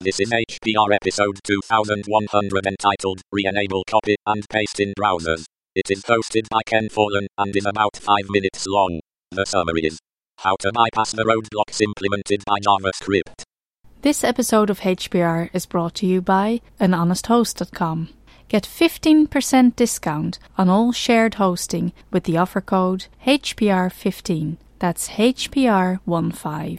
This is HPR episode 2100 entitled Re-enable copy and paste in browsers. It is hosted by Ken Fallon and is about 5 minutes long. The summary is How to bypass the roadblocks implemented by JavaScript. This episode of HPR is brought to you by anhonesthost.com. Get 15% discount on all shared hosting with the offer code HPR15. That's HPR15.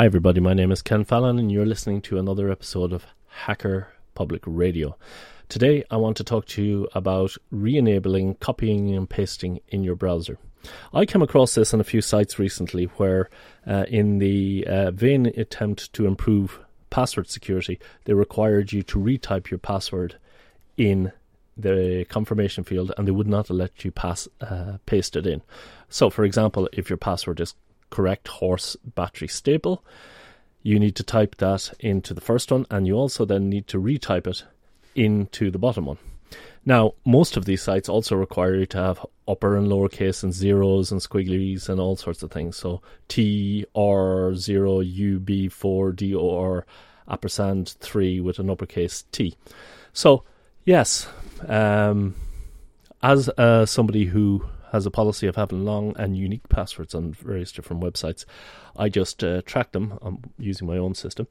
Hi, everybody. My name is Ken Fallon, and you're listening to another episode of Hacker Public Radio. Today, I want to talk to you about re enabling copying and pasting in your browser. I came across this on a few sites recently where, uh, in the uh, vain attempt to improve password security, they required you to retype your password in the confirmation field and they would not let you pass uh, paste it in. So, for example, if your password is correct horse battery staple. You need to type that into the first one, and you also then need to retype it into the bottom one. Now, most of these sites also require you to have upper and lowercase and zeros and squigglies and all sorts of things. So T R zero U B four D O R ampersand three with an uppercase T. So yes, um, as uh, somebody who has a policy of having long and unique passwords on various different websites. I just uh, track them I'm using my own system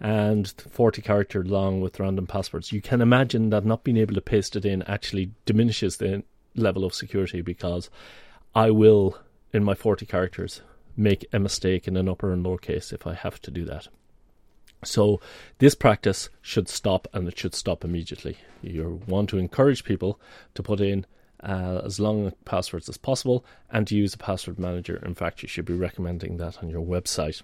and 40 character long with random passwords. You can imagine that not being able to paste it in actually diminishes the level of security because I will, in my 40 characters, make a mistake in an upper and lower case if I have to do that. So this practice should stop and it should stop immediately. You want to encourage people to put in uh, as long passwords as possible and to use a password manager. In fact, you should be recommending that on your website.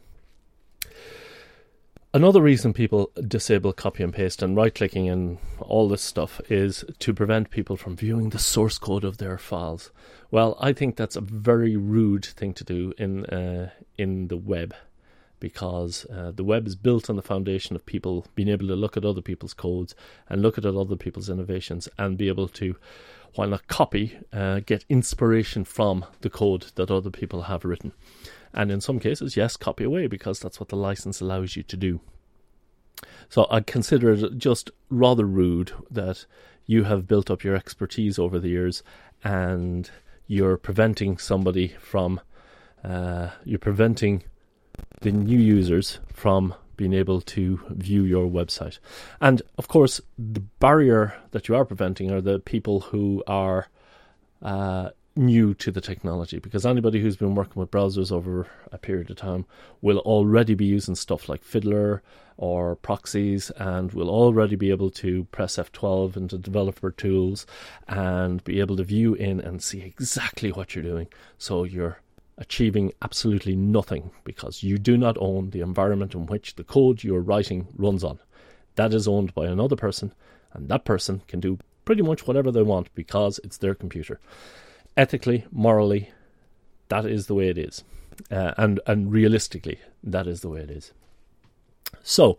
Another reason people disable copy and paste and right clicking and all this stuff is to prevent people from viewing the source code of their files. Well, I think that's a very rude thing to do in uh, in the web because uh, the web is built on the foundation of people being able to look at other people's codes and look at other people's innovations and be able to while not copy, uh, get inspiration from the code that other people have written. And in some cases, yes, copy away because that's what the license allows you to do. So I consider it just rather rude that you have built up your expertise over the years and you're preventing somebody from, uh, you're preventing the new users from being able to view your website. And of course, the barrier that you are preventing are the people who are uh, new to the technology because anybody who's been working with browsers over a period of time will already be using stuff like Fiddler or proxies and will already be able to press F12 into developer tools and be able to view in and see exactly what you're doing. So you're achieving absolutely nothing because you do not own the environment in which the code you're writing runs on. That is owned by another person, and that person can do pretty much whatever they want because it's their computer. Ethically, morally, that is the way it is. Uh, and, and realistically, that is the way it is. So,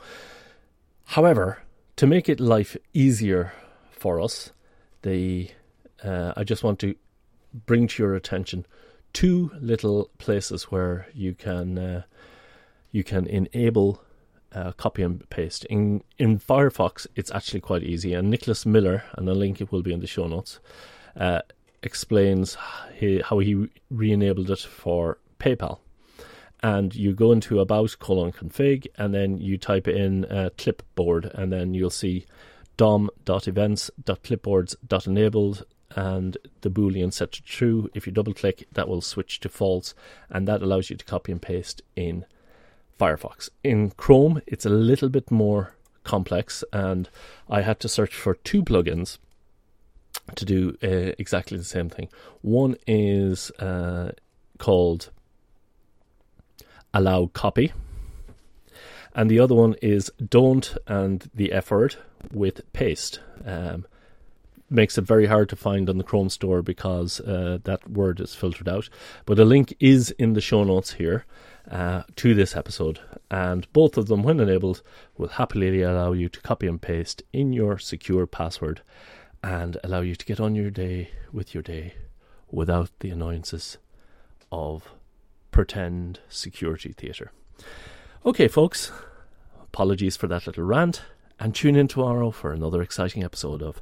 however, to make it life easier for us, the uh, I just want to bring to your attention two little places where you can uh, you can enable uh, copy and paste. In in Firefox, it's actually quite easy, and Nicholas Miller, and the link it will be in the show notes, uh, explains he, how he re-enabled it for PayPal. And you go into about colon config, and then you type in uh, clipboard, and then you'll see dom.events.clipboards.enabled and the boolean set to true. If you double click, that will switch to false, and that allows you to copy and paste in Firefox. In Chrome, it's a little bit more complex, and I had to search for two plugins to do uh, exactly the same thing. One is uh, called Allow Copy, and the other one is Don't and the F word with Paste. Um, makes it very hard to find on the Chrome store because uh, that word is filtered out. But a link is in the show notes here uh, to this episode, and both of them, when enabled, will happily allow you to copy and paste in your secure password and allow you to get on your day with your day without the annoyances of pretend security theatre. Okay, folks, apologies for that little rant, and tune in tomorrow for another exciting episode of